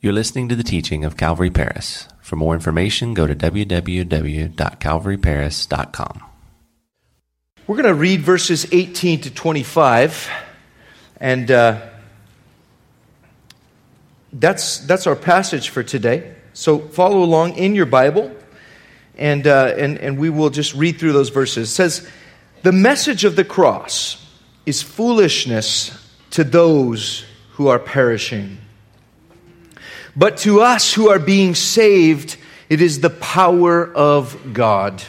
You're listening to the teaching of Calvary Paris. For more information, go to www.calvaryparis.com. We're going to read verses 18 to 25, and uh, that's, that's our passage for today. So follow along in your Bible, and, uh, and, and we will just read through those verses. It says, The message of the cross is foolishness to those who are perishing but to us who are being saved, it is the power of God.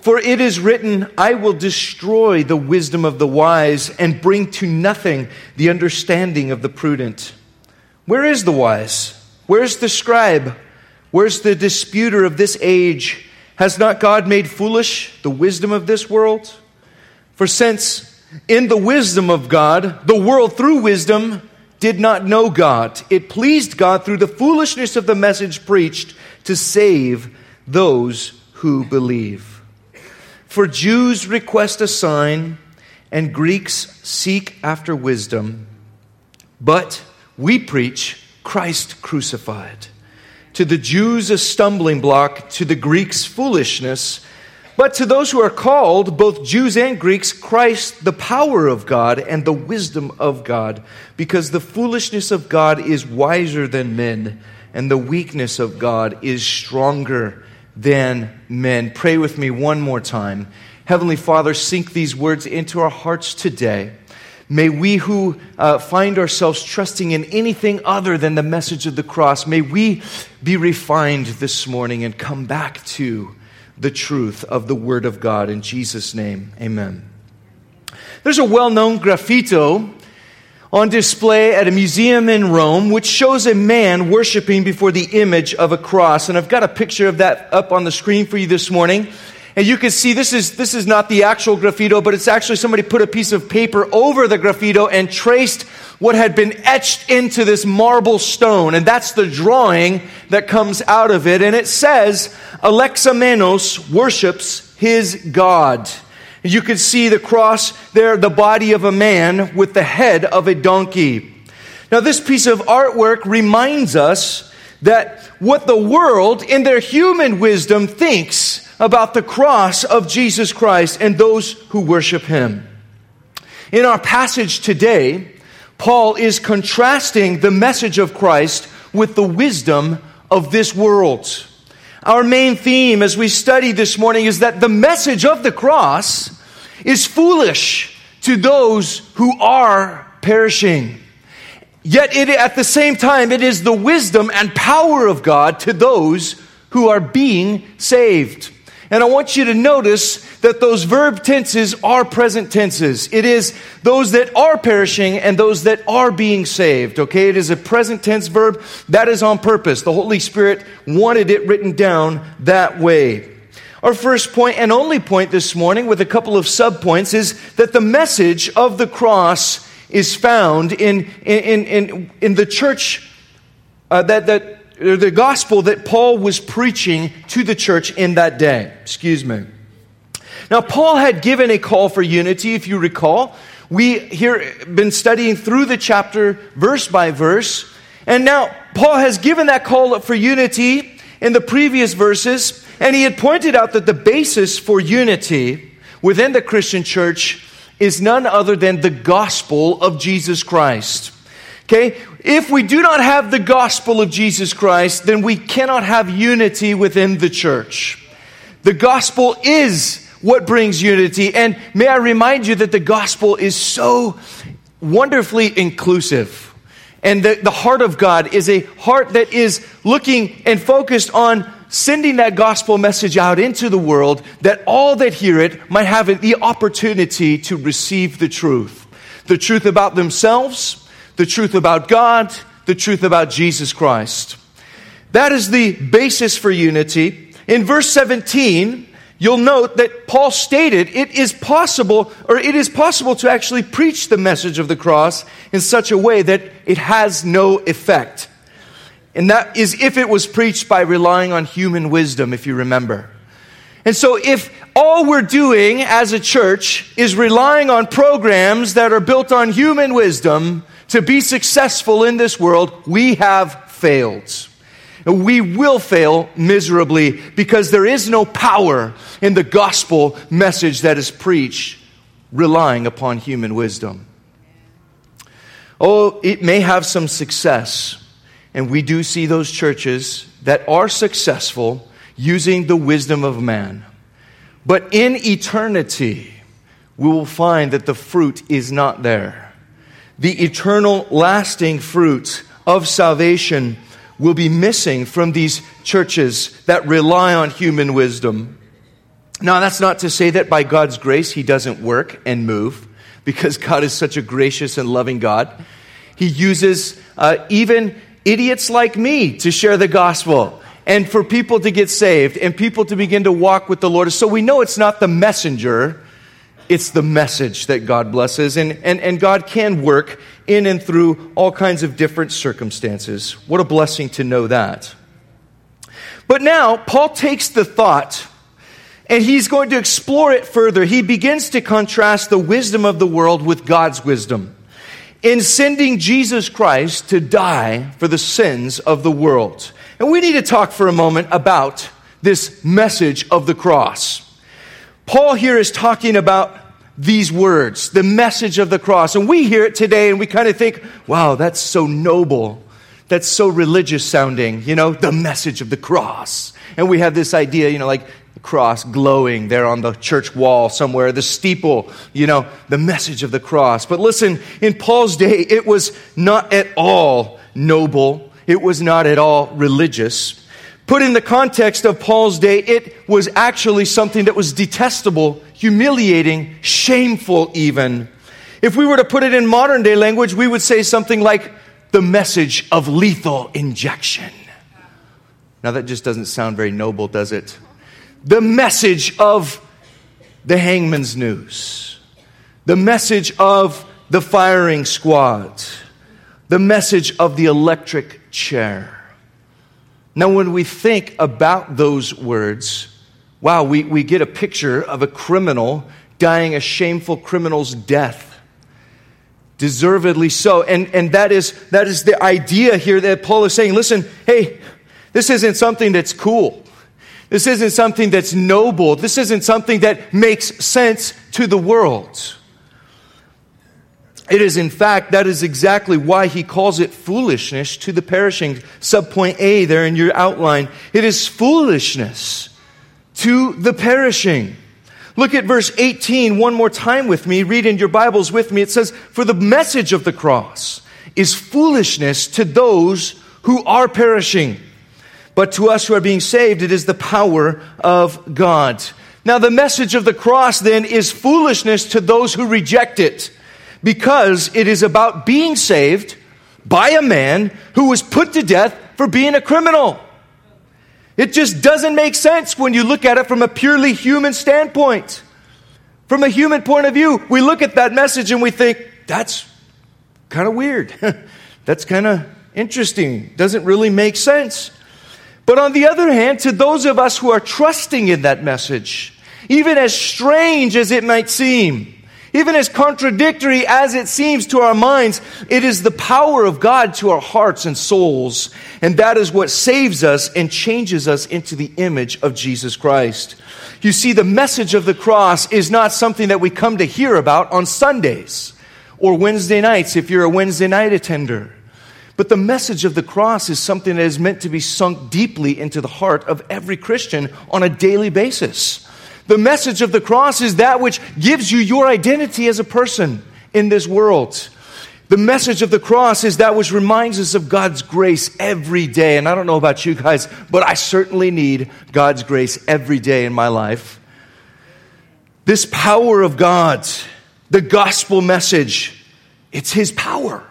For it is written, I will destroy the wisdom of the wise and bring to nothing the understanding of the prudent. Where is the wise? Where's the scribe? Where's the disputer of this age? Has not God made foolish the wisdom of this world? For since in the wisdom of God, the world through wisdom did not know God. It pleased God through the foolishness of the message preached to save those who believe. For Jews request a sign, and Greeks seek after wisdom, but we preach Christ crucified. To the Jews, a stumbling block, to the Greeks, foolishness but to those who are called, both Jews and Greeks, Christ, the power of God and the wisdom of God, because the foolishness of God is wiser than men, and the weakness of God is stronger than men. Pray with me one more time. Heavenly Father, sink these words into our hearts today. May we who uh, find ourselves trusting in anything other than the message of the cross, may we be refined this morning and come back to the truth of the Word of God. In Jesus' name, amen. There's a well known graffito on display at a museum in Rome, which shows a man worshiping before the image of a cross. And I've got a picture of that up on the screen for you this morning. And you can see this is, this is not the actual graffito, but it's actually somebody put a piece of paper over the graffito and traced what had been etched into this marble stone. And that's the drawing that comes out of it. And it says, Alexamenos worships his God. And You can see the cross there, the body of a man with the head of a donkey. Now, this piece of artwork reminds us that what the world, in their human wisdom, thinks about the cross of Jesus Christ and those who worship him. In our passage today, Paul is contrasting the message of Christ with the wisdom of this world. Our main theme as we study this morning is that the message of the cross is foolish to those who are perishing. Yet it, at the same time, it is the wisdom and power of God to those who are being saved. And I want you to notice that those verb tenses are present tenses. It is those that are perishing and those that are being saved. Okay? It is a present tense verb. That is on purpose. The Holy Spirit wanted it written down that way. Our first point and only point this morning, with a couple of subpoints, is that the message of the cross is found in, in, in, in, the church uh, that, that the gospel that Paul was preaching to the church in that day. Excuse me. Now, Paul had given a call for unity, if you recall. We here been studying through the chapter verse by verse, and now Paul has given that call for unity in the previous verses, and he had pointed out that the basis for unity within the Christian church is none other than the gospel of Jesus Christ. Okay? If we do not have the gospel of Jesus Christ, then we cannot have unity within the church. The gospel is what brings unity. And may I remind you that the gospel is so wonderfully inclusive. And the, the heart of God is a heart that is looking and focused on sending that gospel message out into the world that all that hear it might have the opportunity to receive the truth. The truth about themselves, the truth about God, the truth about Jesus Christ. That is the basis for unity. In verse 17, you'll note that Paul stated it is possible, or it is possible to actually preach the message of the cross in such a way that it has no effect. And that is if it was preached by relying on human wisdom, if you remember. And so, if all we're doing as a church is relying on programs that are built on human wisdom, to be successful in this world, we have failed. We will fail miserably because there is no power in the gospel message that is preached relying upon human wisdom. Oh, it may have some success, and we do see those churches that are successful using the wisdom of man. But in eternity, we will find that the fruit is not there. The eternal, lasting fruit of salvation will be missing from these churches that rely on human wisdom. Now, that's not to say that by God's grace He doesn't work and move, because God is such a gracious and loving God. He uses uh, even idiots like me to share the gospel and for people to get saved and people to begin to walk with the Lord. So we know it's not the messenger it's the message that God blesses. And, and, and God can work in and through all kinds of different circumstances. What a blessing to know that. But now, Paul takes the thought and he's going to explore it further. He begins to contrast the wisdom of the world with God's wisdom in sending Jesus Christ to die for the sins of the world. And we need to talk for a moment about this message of the cross. Paul here is talking about these words, the message of the cross. And we hear it today and we kind of think, wow, that's so noble. That's so religious sounding, you know, the message of the cross. And we have this idea, you know, like cross glowing there on the church wall somewhere, the steeple, you know, the message of the cross. But listen, in Paul's day, it was not at all noble, it was not at all religious. Put in the context of Paul's day, it was actually something that was detestable, humiliating, shameful, even. If we were to put it in modern day language, we would say something like the message of lethal injection. Now, that just doesn't sound very noble, does it? The message of the hangman's noose, the message of the firing squad, the message of the electric chair. Now, when we think about those words, wow, we, we get a picture of a criminal dying a shameful criminal's death. Deservedly so. And, and that, is, that is the idea here that Paul is saying listen, hey, this isn't something that's cool. This isn't something that's noble. This isn't something that makes sense to the world. It is, in fact, that is exactly why he calls it foolishness to the perishing. Subpoint A there in your outline. It is foolishness to the perishing. Look at verse 18 one more time with me. Read in your Bibles with me. It says, For the message of the cross is foolishness to those who are perishing. But to us who are being saved, it is the power of God. Now, the message of the cross then is foolishness to those who reject it because it is about being saved by a man who was put to death for being a criminal. It just doesn't make sense when you look at it from a purely human standpoint. From a human point of view, we look at that message and we think, that's kind of weird. that's kind of interesting. Doesn't really make sense. But on the other hand, to those of us who are trusting in that message, even as strange as it might seem, even as contradictory as it seems to our minds, it is the power of God to our hearts and souls. And that is what saves us and changes us into the image of Jesus Christ. You see, the message of the cross is not something that we come to hear about on Sundays or Wednesday nights if you're a Wednesday night attender. But the message of the cross is something that is meant to be sunk deeply into the heart of every Christian on a daily basis. The message of the cross is that which gives you your identity as a person in this world. The message of the cross is that which reminds us of God's grace every day. And I don't know about you guys, but I certainly need God's grace every day in my life. This power of God, the gospel message, it's His power.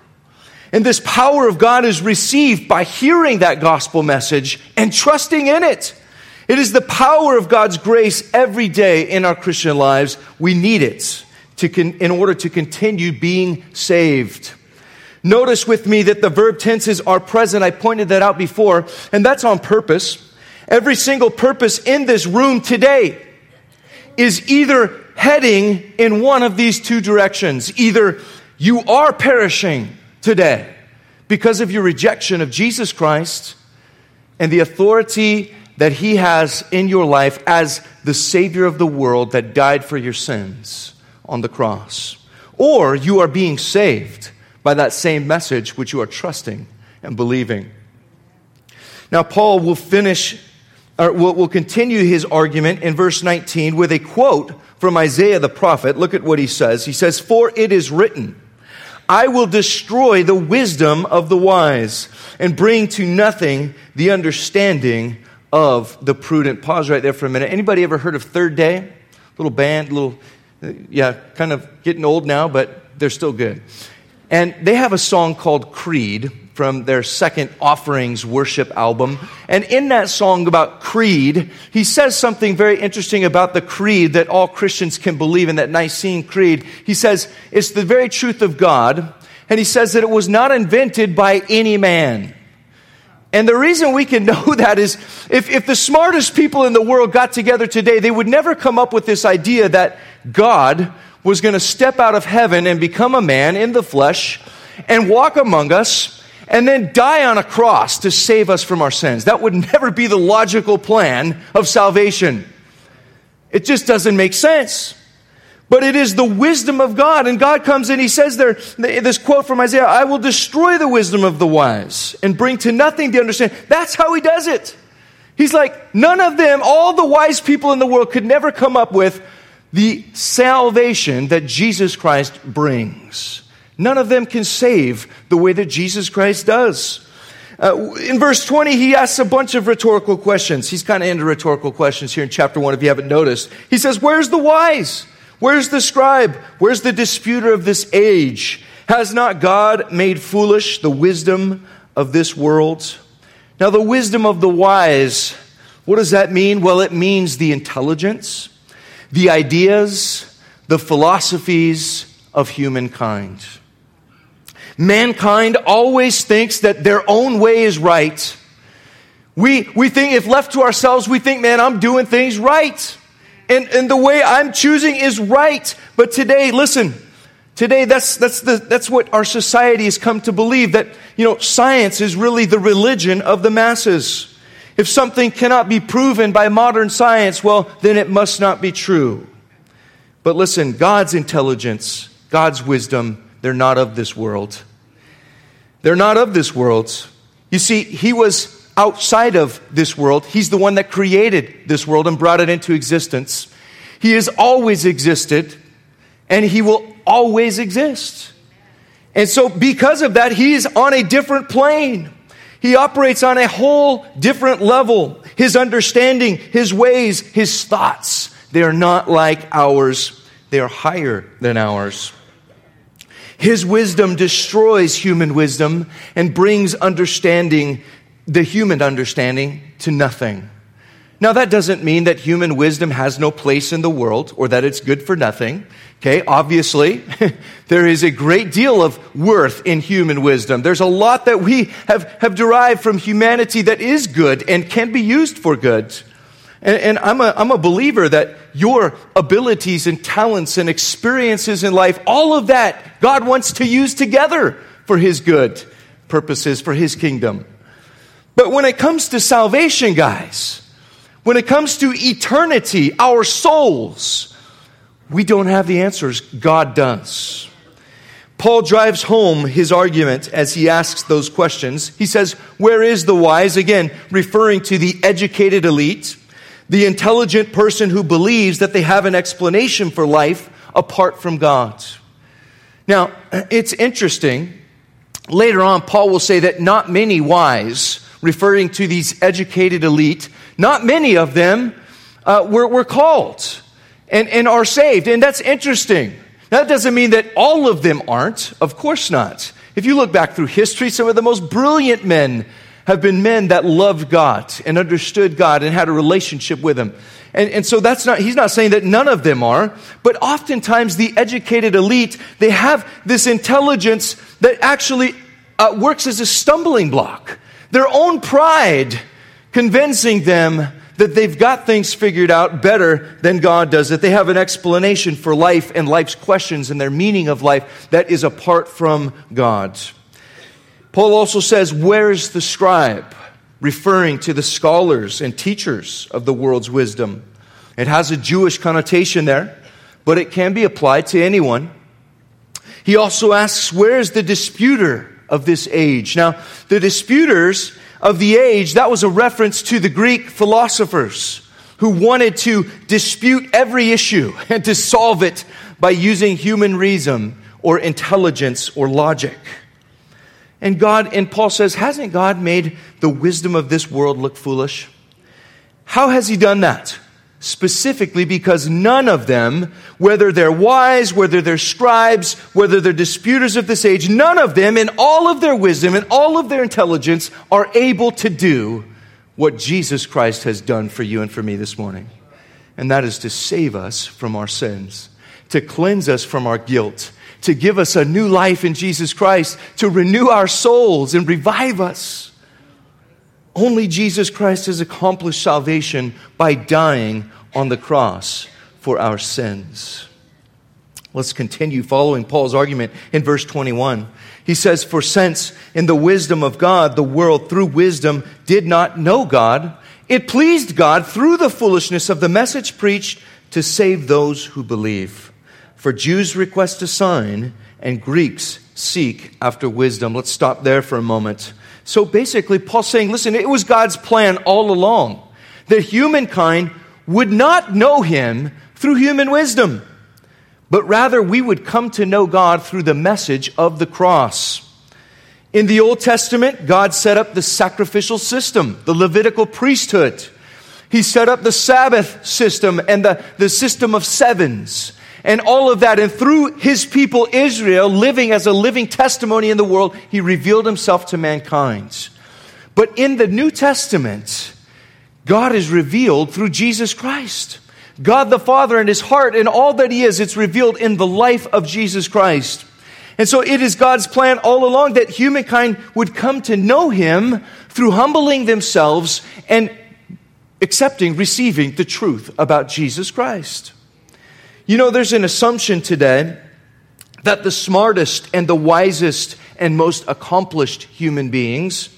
And this power of God is received by hearing that gospel message and trusting in it. It is the power of God's grace every day in our Christian lives. We need it to con- in order to continue being saved. Notice with me that the verb tenses are present. I pointed that out before, and that's on purpose. Every single purpose in this room today is either heading in one of these two directions. Either you are perishing today because of your rejection of Jesus Christ and the authority that He has in your life as the Savior of the world that died for your sins on the cross. Or you are being saved by that same message which you are trusting and believing. Now, Paul will finish, or will, continue his argument in verse 19 with a quote from Isaiah the prophet. Look at what he says. He says, For it is written, I will destroy the wisdom of the wise and bring to nothing the understanding of the prudent. Pause right there for a minute. Anybody ever heard of Third Day? Little band, little, yeah, kind of getting old now, but they're still good. And they have a song called Creed from their second offerings worship album. And in that song about creed, he says something very interesting about the creed that all Christians can believe in, that Nicene Creed. He says it's the very truth of God. And he says that it was not invented by any man. And the reason we can know that is if, if the smartest people in the world got together today, they would never come up with this idea that God was going to step out of heaven and become a man in the flesh and walk among us and then die on a cross to save us from our sins. That would never be the logical plan of salvation. It just doesn't make sense. But it is the wisdom of God. And God comes in, He says there, this quote from Isaiah, I will destroy the wisdom of the wise and bring to nothing the understanding. That's how He does it. He's like, none of them, all the wise people in the world could never come up with the salvation that Jesus Christ brings. None of them can save the way that Jesus Christ does. Uh, in verse 20, he asks a bunch of rhetorical questions. He's kind of into rhetorical questions here in chapter 1, if you haven't noticed. He says, Where's the wise? Where's the scribe? Where's the disputer of this age? Has not God made foolish the wisdom of this world? Now, the wisdom of the wise, what does that mean? Well, it means the intelligence, the ideas, the philosophies of humankind. Mankind always thinks that their own way is right. We, we think, if left to ourselves, we think, man, I'm doing things right. And, and the way I'm choosing is right. But today, listen, today that's, that's, the, that's what our society has come to believe that, you know, science is really the religion of the masses. If something cannot be proven by modern science, well, then it must not be true. But listen, God's intelligence, God's wisdom, they're not of this world. They're not of this world. You see, He was outside of this world. He's the one that created this world and brought it into existence. He has always existed, and He will always exist. And so, because of that, He is on a different plane. He operates on a whole different level. His understanding, His ways, His thoughts, they are not like ours, they are higher than ours. His wisdom destroys human wisdom and brings understanding, the human understanding, to nothing. Now, that doesn't mean that human wisdom has no place in the world or that it's good for nothing. Okay, obviously, there is a great deal of worth in human wisdom. There's a lot that we have, have derived from humanity that is good and can be used for good. And, and, I'm, a, I'm a believer that your abilities and talents and experiences in life, all of that, God wants to use together for His good purposes, for His kingdom. But when it comes to salvation, guys, when it comes to eternity, our souls, we don't have the answers. God does. Paul drives home his argument as he asks those questions. He says, Where is the wise? Again, referring to the educated elite the intelligent person who believes that they have an explanation for life apart from God. Now, it's interesting. Later on, Paul will say that not many wise, referring to these educated elite, not many of them uh, were, were called and, and are saved. And that's interesting. Now, that doesn't mean that all of them aren't. Of course not. If you look back through history, some of the most brilliant men have been men that loved God and understood God and had a relationship with Him. And, and so that's not, he's not saying that none of them are, but oftentimes the educated elite, they have this intelligence that actually uh, works as a stumbling block. Their own pride convincing them that they've got things figured out better than God does, that they have an explanation for life and life's questions and their meaning of life that is apart from God. Paul also says, Where is the scribe? referring to the scholars and teachers of the world's wisdom. It has a Jewish connotation there, but it can be applied to anyone. He also asks, Where is the disputer of this age? Now, the disputers of the age, that was a reference to the Greek philosophers who wanted to dispute every issue and to solve it by using human reason or intelligence or logic. And God, and Paul says, hasn't God made the wisdom of this world look foolish? How has he done that? Specifically because none of them, whether they're wise, whether they're scribes, whether they're disputers of this age, none of them, in all of their wisdom and all of their intelligence, are able to do what Jesus Christ has done for you and for me this morning. And that is to save us from our sins, to cleanse us from our guilt, to give us a new life in Jesus Christ, to renew our souls and revive us. Only Jesus Christ has accomplished salvation by dying on the cross for our sins. Let's continue following Paul's argument in verse 21. He says, For since in the wisdom of God, the world through wisdom did not know God, it pleased God through the foolishness of the message preached to save those who believe. For Jews request a sign, and Greeks seek after wisdom. Let's stop there for a moment. So basically, Paul's saying, listen, it was God's plan all along that humankind would not know him through human wisdom, but rather we would come to know God through the message of the cross. In the Old Testament, God set up the sacrificial system, the Levitical priesthood. He set up the Sabbath system and the, the system of sevens and all of that. And through his people, Israel, living as a living testimony in the world, he revealed himself to mankind. But in the New Testament, God is revealed through Jesus Christ. God the Father and his heart and all that he is, it's revealed in the life of Jesus Christ. And so it is God's plan all along that humankind would come to know him through humbling themselves and accepting, receiving the truth about Jesus Christ. You know, there's an assumption today that the smartest and the wisest and most accomplished human beings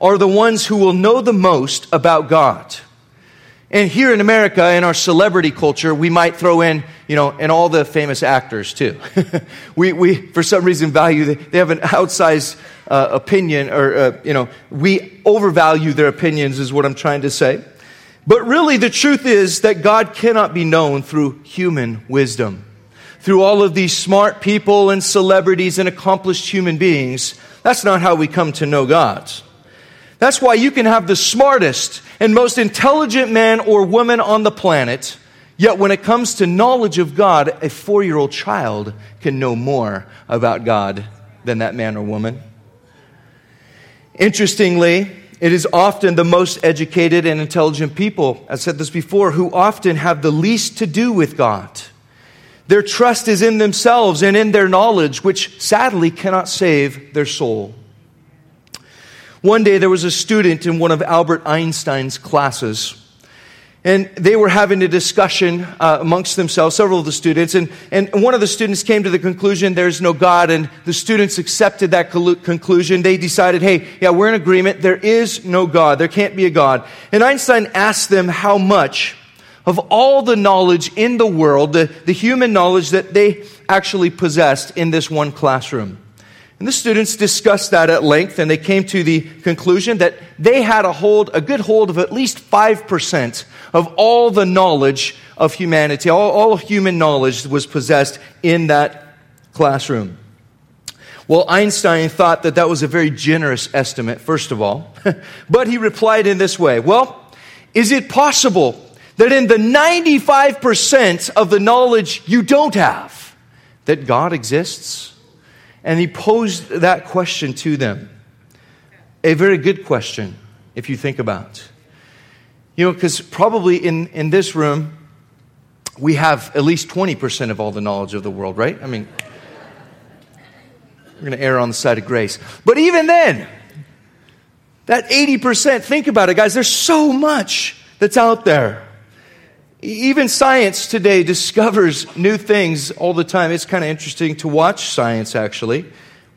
are the ones who will know the most about God. And here in America, in our celebrity culture, we might throw in, you know, and all the famous actors too. we, we, for some reason, value, they have an outsized uh, opinion, or, uh, you know, we overvalue their opinions, is what I'm trying to say. But really, the truth is that God cannot be known through human wisdom. Through all of these smart people and celebrities and accomplished human beings, that's not how we come to know God. That's why you can have the smartest and most intelligent man or woman on the planet, yet when it comes to knowledge of God, a four year old child can know more about God than that man or woman. Interestingly, it is often the most educated and intelligent people, I've said this before, who often have the least to do with God. Their trust is in themselves and in their knowledge, which sadly cannot save their soul. One day there was a student in one of Albert Einstein's classes and they were having a discussion uh, amongst themselves, several of the students. And, and one of the students came to the conclusion there's no God. And the students accepted that conclusion. They decided, hey, yeah, we're in agreement. There is no God. There can't be a God. And Einstein asked them how much of all the knowledge in the world, the, the human knowledge that they actually possessed in this one classroom. And the students discussed that at length, and they came to the conclusion that they had a hold, a good hold of at least 5% of all the knowledge of humanity. All, all human knowledge was possessed in that classroom. Well, Einstein thought that that was a very generous estimate, first of all. but he replied in this way Well, is it possible that in the 95% of the knowledge you don't have, that God exists? And he posed that question to them. A very good question, if you think about. You know, because probably in, in this room, we have at least 20% of all the knowledge of the world, right? I mean, we're going to err on the side of grace. But even then, that 80%, think about it, guys, there's so much that's out there. Even science today discovers new things all the time. It's kind of interesting to watch science, actually,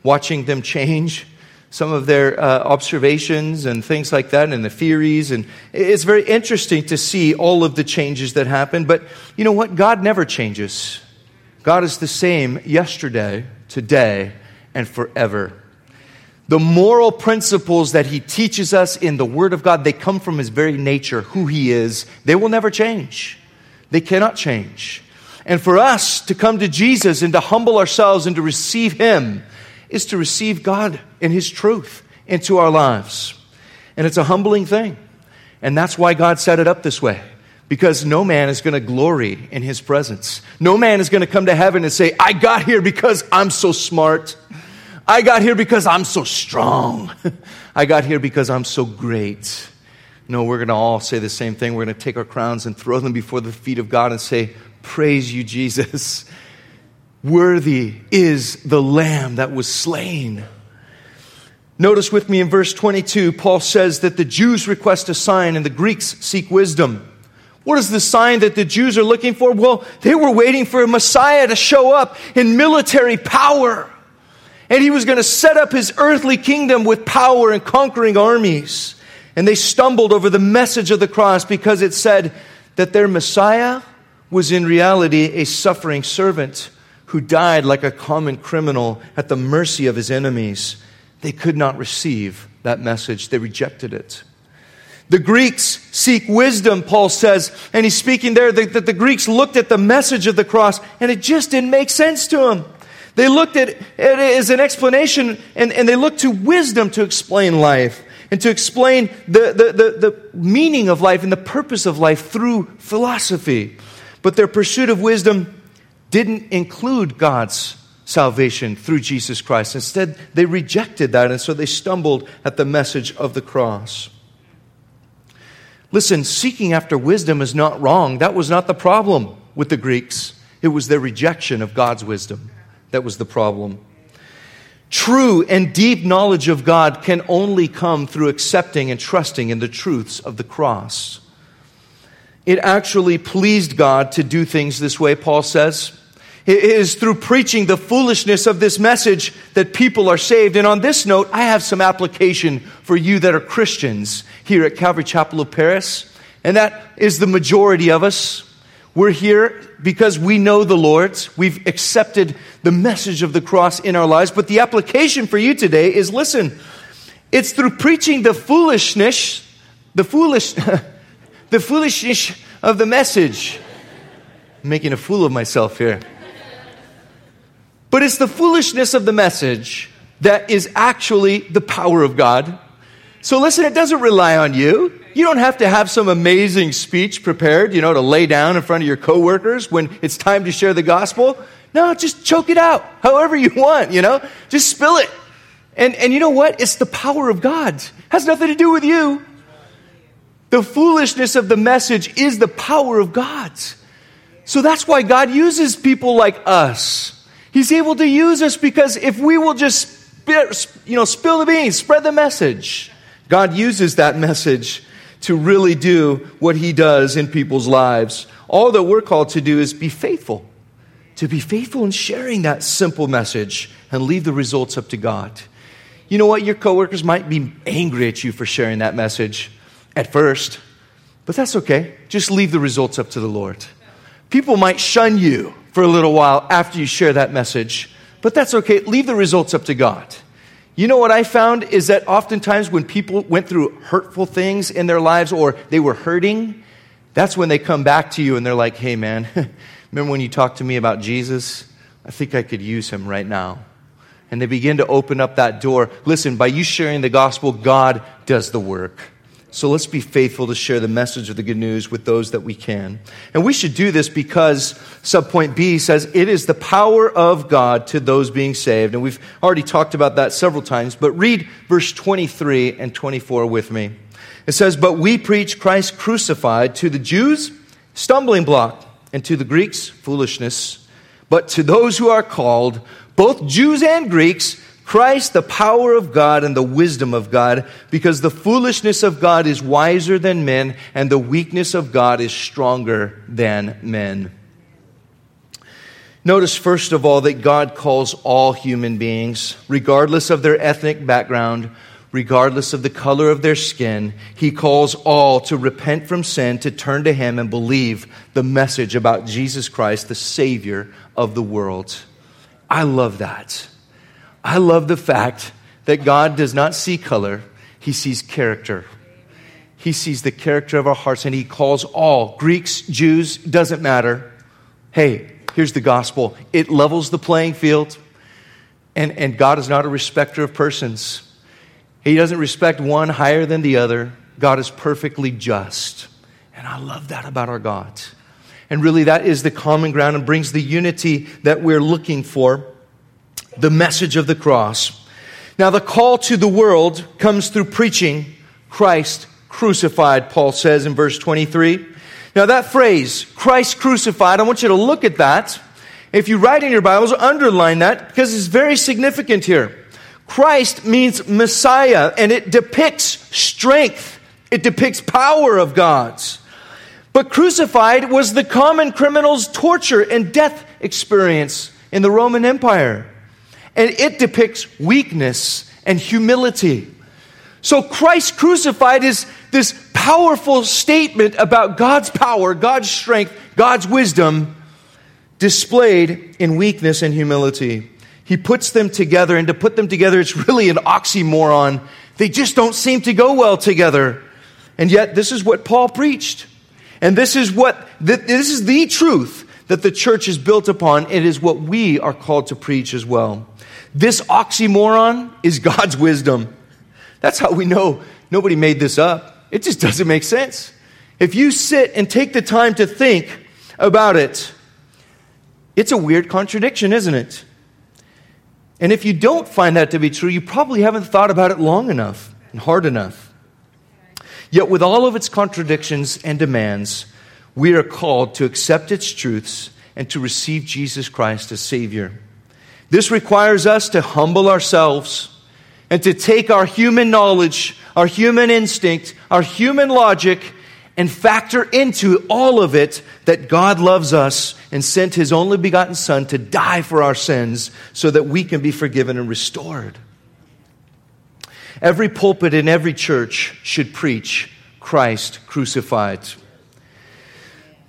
watching them change some of their uh, observations and things like that and the theories. And it's very interesting to see all of the changes that happen. But you know what? God never changes. God is the same yesterday, today, and forever. The moral principles that he teaches us in the Word of God, they come from his very nature, who he is. They will never change. They cannot change. And for us to come to Jesus and to humble ourselves and to receive him, is to receive God and His truth into our lives. And it's a humbling thing. And that's why God set it up this way. Because no man is going to glory in His presence. No man is going to come to heaven and say, I got here because I'm so smart. I got here because I'm so strong. I got here because I'm so great. No, we're going to all say the same thing. We're going to take our crowns and throw them before the feet of God and say, Praise you, Jesus. Worthy is the Lamb that was slain. Notice with me in verse 22, Paul says that the Jews request a sign and the Greeks seek wisdom. What is the sign that the Jews are looking for? Well, they were waiting for a Messiah to show up in military power. And he was going to set up his earthly kingdom with power and conquering armies. And they stumbled over the message of the cross because it said that their Messiah was in reality a suffering servant who died like a common criminal at the mercy of his enemies. They could not receive that message, they rejected it. The Greeks seek wisdom, Paul says, and he's speaking there that, the Greeks looked at the message of the cross and it just didn't make sense to them. They looked at it as an explanation and, and they looked to wisdom to explain life and to explain the, the, the, the meaning of life and the purpose of life through philosophy. But their pursuit of wisdom didn't include God's salvation through Jesus Christ. Instead, they rejected that, and so they stumbled at the message of the cross. Listen, seeking after wisdom is not wrong. That was not the problem with the Greeks, it was their rejection of God's wisdom that was the problem. True and deep knowledge of God can only come through accepting and trusting in the truths of the cross. It actually pleased God to do things this way, Paul says. It is through preaching the foolishness of this message that people are saved. And on this note, I have some application for you that are Christians here at Calvary Chapel of Paris. And that is the majority of us. We're here because we know the Lord. We've accepted the message of the cross in our lives. But the application for you today is listen, it's through preaching the foolishness, the foolish, the foolishness of the message. I'm making a fool of myself here. But it's the foolishness of the message that is actually the power of God. So listen, it doesn't rely on you. You don't have to have some amazing speech prepared, you know, to lay down in front of your coworkers when it's time to share the gospel. No, just choke it out however you want, you know? Just spill it. And, and you know what? It's the power of God. It has nothing to do with you. The foolishness of the message is the power of God. So that's why God uses people like us He's able to use us because if we will just you know, spill the beans, spread the message, God uses that message to really do what He does in people's lives. All that we're called to do is be faithful, to be faithful in sharing that simple message and leave the results up to God. You know what? Your coworkers might be angry at you for sharing that message at first, but that's okay. Just leave the results up to the Lord. People might shun you for a little while after you share that message, but that's okay. Leave the results up to God. You know what I found is that oftentimes when people went through hurtful things in their lives or they were hurting, that's when they come back to you and they're like, hey man, remember when you talked to me about Jesus? I think I could use him right now. And they begin to open up that door. Listen, by you sharing the gospel, God does the work. So let's be faithful to share the message of the good news with those that we can. And we should do this because subpoint B says it is the power of God to those being saved. And we've already talked about that several times, but read verse 23 and 24 with me. It says, But we preach Christ crucified to the Jews, stumbling block, and to the Greeks, foolishness. But to those who are called, both Jews and Greeks, Christ, the power of God and the wisdom of God, because the foolishness of God is wiser than men, and the weakness of God is stronger than men. Notice, first of all, that God calls all human beings, regardless of their ethnic background, regardless of the color of their skin, He calls all to repent from sin, to turn to Him and believe the message about Jesus Christ, the Savior of the world. I love that. I love the fact that God does not see color, He sees character. He sees the character of our hearts and He calls all Greeks, Jews, doesn't matter. Hey, here's the gospel it levels the playing field, and, and God is not a respecter of persons. He doesn't respect one higher than the other. God is perfectly just. And I love that about our God. And really, that is the common ground and brings the unity that we're looking for the message of the cross. Now, the call to the world comes through preaching Christ crucified, Paul says in verse 23. Now, that phrase, Christ crucified, I want you to look at that. If you write in your Bibles, underline that because it's very significant here. Christ means Messiah, and it depicts strength, it depicts power of God's. But crucified was the common criminal's torture and death experience in the Roman Empire. And it depicts weakness and humility. So Christ crucified is this powerful statement about God's power, God's strength, God's wisdom displayed in weakness and humility. He puts them together, and to put them together, it's really an oxymoron. They just don't seem to go well together. And yet, this is what Paul preached. And this is what, this is the truth that the church is built upon. It is what we are called to preach as well. This oxymoron is God's wisdom. That's how we know nobody made this up. It just doesn't make sense. If you sit and take the time to think about it, it's a weird contradiction, isn't it? And if you don't find that to be true, you probably haven't thought about it long enough and hard enough. Yet, with all of its contradictions and demands, we are called to accept its truths and to receive Jesus Christ as Savior. This requires us to humble ourselves and to take our human knowledge, our human instinct, our human logic, and factor into all of it that God loves us and sent his only begotten Son to die for our sins so that we can be forgiven and restored. Every pulpit in every church should preach Christ crucified.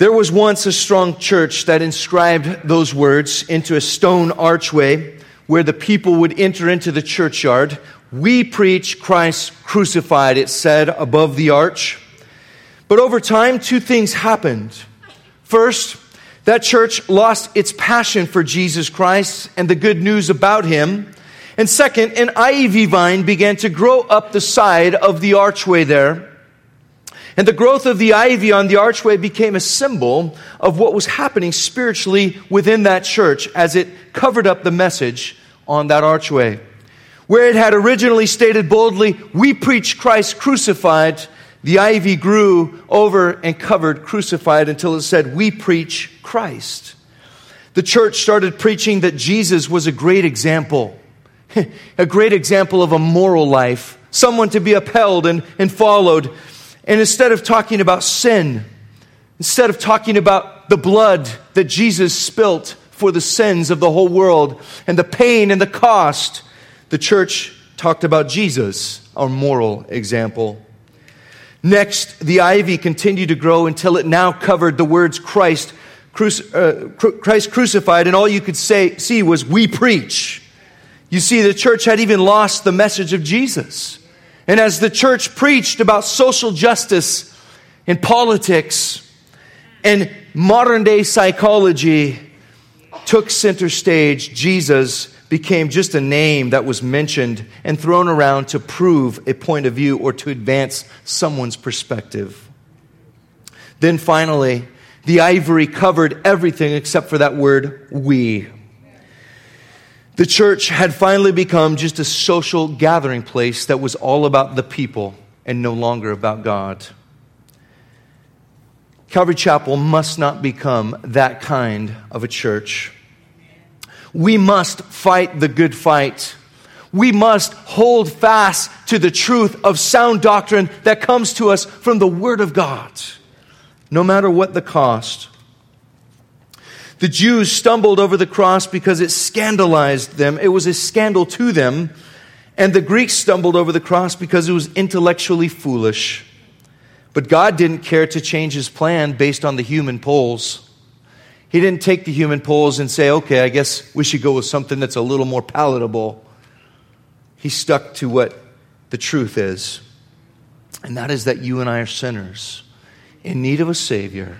There was once a strong church that inscribed those words into a stone archway where the people would enter into the churchyard. We preach Christ crucified, it said above the arch. But over time, two things happened. First, that church lost its passion for Jesus Christ and the good news about him. And second, an ivy vine began to grow up the side of the archway there. And the growth of the ivy on the archway became a symbol of what was happening spiritually within that church as it covered up the message on that archway. Where it had originally stated boldly, We preach Christ crucified, the ivy grew over and covered crucified until it said, We preach Christ. The church started preaching that Jesus was a great example, a great example of a moral life, someone to be upheld and, and followed. And instead of talking about sin, instead of talking about the blood that Jesus spilt for the sins of the whole world and the pain and the cost, the church talked about Jesus, our moral example. Next, the ivy continued to grow until it now covered the words Christ, uh, Christ crucified, and all you could say, see was, We preach. You see, the church had even lost the message of Jesus. And as the church preached about social justice and politics and modern day psychology took center stage, Jesus became just a name that was mentioned and thrown around to prove a point of view or to advance someone's perspective. Then finally, the ivory covered everything except for that word we. The church had finally become just a social gathering place that was all about the people and no longer about God. Calvary Chapel must not become that kind of a church. We must fight the good fight. We must hold fast to the truth of sound doctrine that comes to us from the Word of God, no matter what the cost. The Jews stumbled over the cross because it scandalized them. It was a scandal to them. And the Greeks stumbled over the cross because it was intellectually foolish. But God didn't care to change his plan based on the human polls. He didn't take the human polls and say, okay, I guess we should go with something that's a little more palatable. He stuck to what the truth is. And that is that you and I are sinners in need of a Savior.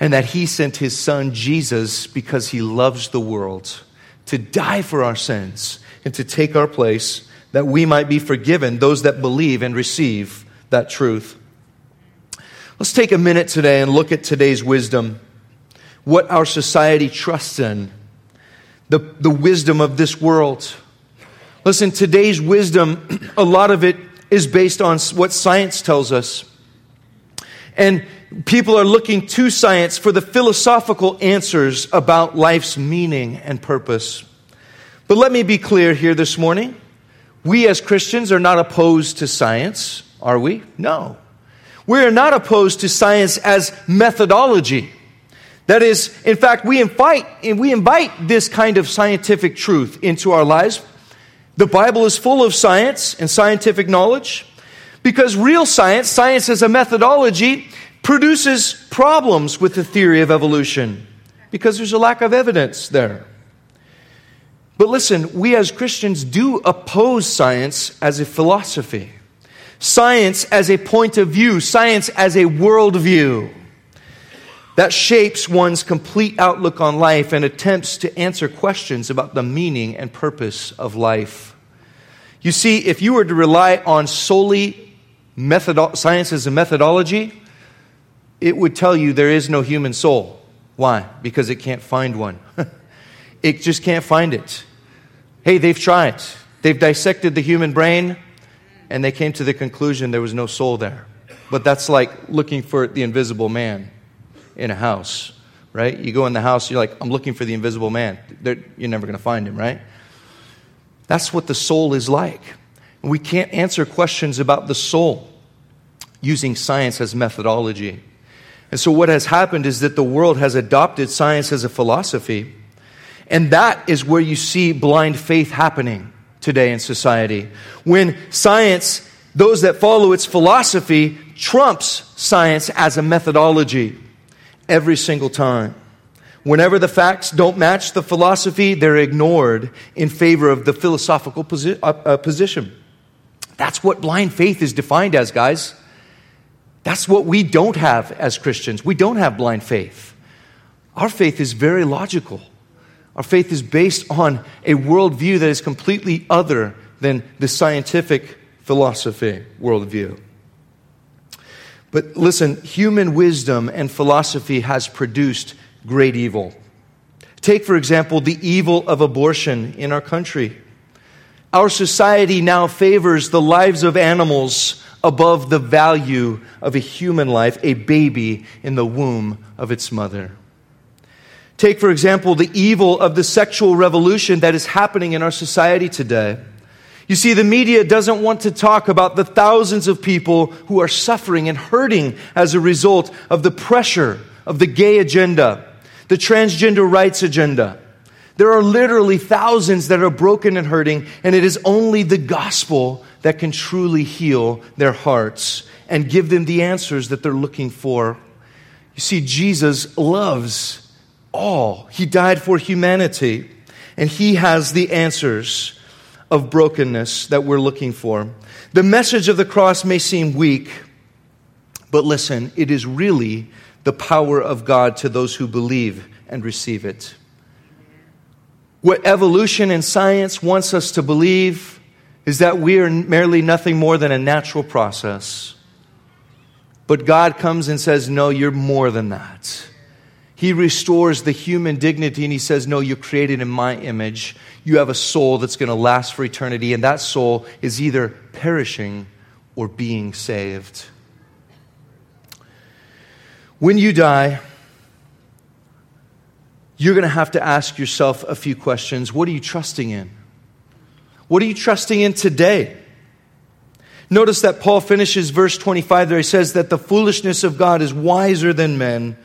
And that He sent His Son, Jesus, because He loves the world, to die for our sins and to take our place that we might be forgiven, those that believe and receive that truth. Let's take a minute today and look at today's wisdom, what our society trusts in, the, the wisdom of this world. Listen, today's wisdom, a lot of it is based on what science tells us. And people are looking to science for the philosophical answers about life's meaning and purpose. But let me be clear here this morning. We as Christians are not opposed to science, are we? No. We are not opposed to science as methodology. That is, in fact, we invite, we invite this kind of scientific truth into our lives. The Bible is full of science and scientific knowledge because real science, science as a methodology, produces problems with the theory of evolution because there's a lack of evidence there. But listen, we as Christians do oppose science as a philosophy, science as a point of view, science as a worldview that shapes one's complete outlook on life and attempts to answer questions about the meaning and purpose of life. You see, if you were to rely on solely methodo- science as a methodology, it would tell you there is no human soul. Why? Because it can't find one. it just can't find it. Hey, they've tried. They've dissected the human brain and they came to the conclusion there was no soul there. But that's like looking for the invisible man in a house, right? You go in the house, you're like, I'm looking for the invisible man. They're, you're never going to find him, right? That's what the soul is like. We can't answer questions about the soul using science as methodology. And so, what has happened is that the world has adopted science as a philosophy. And that is where you see blind faith happening today in society. When science, those that follow its philosophy, trumps science as a methodology every single time. Whenever the facts don't match the philosophy, they're ignored in favor of the philosophical posi- uh, uh, position. That's what blind faith is defined as, guys. That's what we don't have as Christians. We don't have blind faith. Our faith is very logical. Our faith is based on a worldview that is completely other than the scientific philosophy worldview. But listen, human wisdom and philosophy has produced great evil. Take, for example, the evil of abortion in our country. Our society now favors the lives of animals above the value of a human life, a baby in the womb of its mother. Take, for example, the evil of the sexual revolution that is happening in our society today. You see, the media doesn't want to talk about the thousands of people who are suffering and hurting as a result of the pressure of the gay agenda, the transgender rights agenda. There are literally thousands that are broken and hurting, and it is only the gospel that can truly heal their hearts and give them the answers that they're looking for. You see, Jesus loves all, He died for humanity, and He has the answers of brokenness that we're looking for. The message of the cross may seem weak, but listen, it is really the power of God to those who believe and receive it. What evolution and science wants us to believe is that we are merely nothing more than a natural process. But God comes and says, No, you're more than that. He restores the human dignity and he says, No, you're created in my image. You have a soul that's going to last for eternity, and that soul is either perishing or being saved. When you die, you're going to have to ask yourself a few questions. What are you trusting in? What are you trusting in today? Notice that Paul finishes verse 25 there. He says that the foolishness of God is wiser than men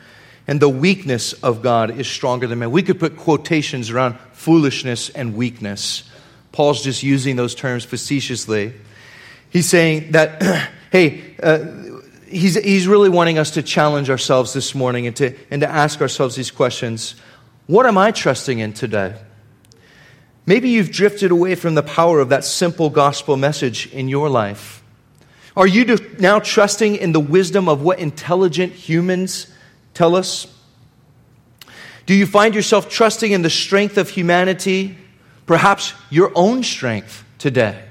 and the weakness of God is stronger than men. We could put quotations around foolishness and weakness. Paul's just using those terms facetiously. He's saying that, hey, uh, he's, he's really wanting us to challenge ourselves this morning and to, and to ask ourselves these questions What am I trusting in today? Maybe you've drifted away from the power of that simple gospel message in your life. Are you now trusting in the wisdom of what intelligent humans tell us? Do you find yourself trusting in the strength of humanity, perhaps your own strength today,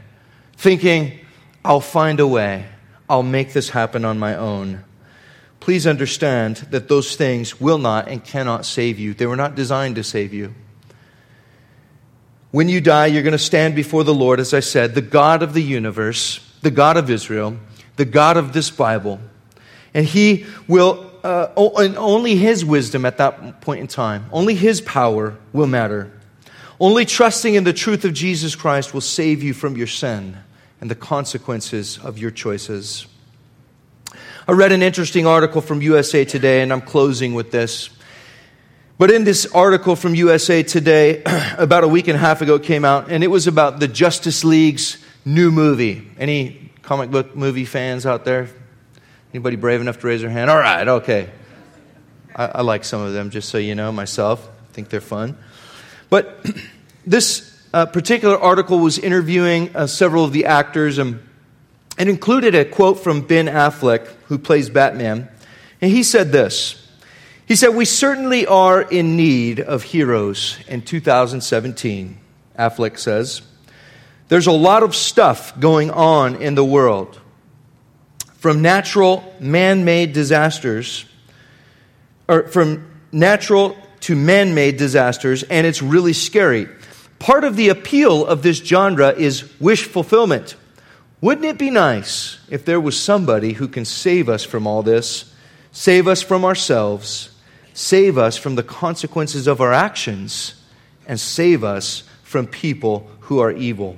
thinking, I'll find a way, I'll make this happen on my own? Please understand that those things will not and cannot save you. They were not designed to save you. When you die, you're going to stand before the Lord, as I said, the God of the universe, the God of Israel, the God of this Bible. And He will uh, and only His wisdom at that point in time, only His power will matter. Only trusting in the truth of Jesus Christ will save you from your sin and the consequences of your choices. I read an interesting article from USA Today, and I'm closing with this. But in this article from USA Today, about a week and a half ago, came out, and it was about the Justice League's new movie. Any comic book movie fans out there? Anybody brave enough to raise their hand? All right, okay. I, I like some of them, just so you know, myself. I think they're fun. But this uh, particular article was interviewing uh, several of the actors and, and included a quote from Ben Affleck, who plays Batman. And he said this He said, We certainly are in need of heroes in 2017, Affleck says. There's a lot of stuff going on in the world from natural man made disasters, or from natural to man made disasters, and it's really scary. Part of the appeal of this genre is wish fulfillment. Wouldn't it be nice if there was somebody who can save us from all this, save us from ourselves, save us from the consequences of our actions, and save us from people who are evil?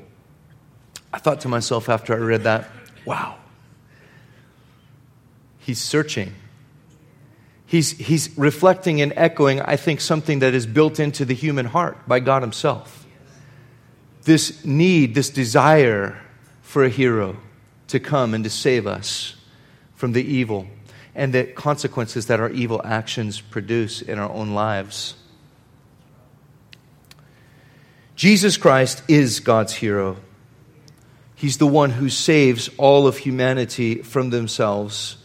I thought to myself after I read that, wow. He's searching. He's, he's reflecting and echoing, I think, something that is built into the human heart by God Himself. This need, this desire for a hero to come and to save us from the evil and the consequences that our evil actions produce in our own lives. Jesus Christ is God's hero. He's the one who saves all of humanity from themselves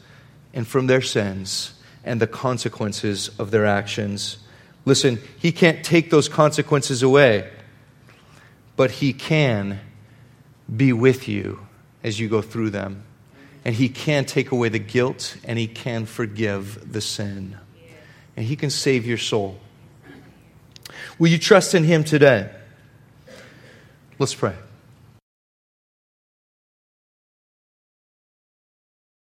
and from their sins and the consequences of their actions. Listen, He can't take those consequences away, but He can be with you as you go through them. And He can take away the guilt and He can forgive the sin. And He can save your soul. Will you trust in Him today? Let's pray.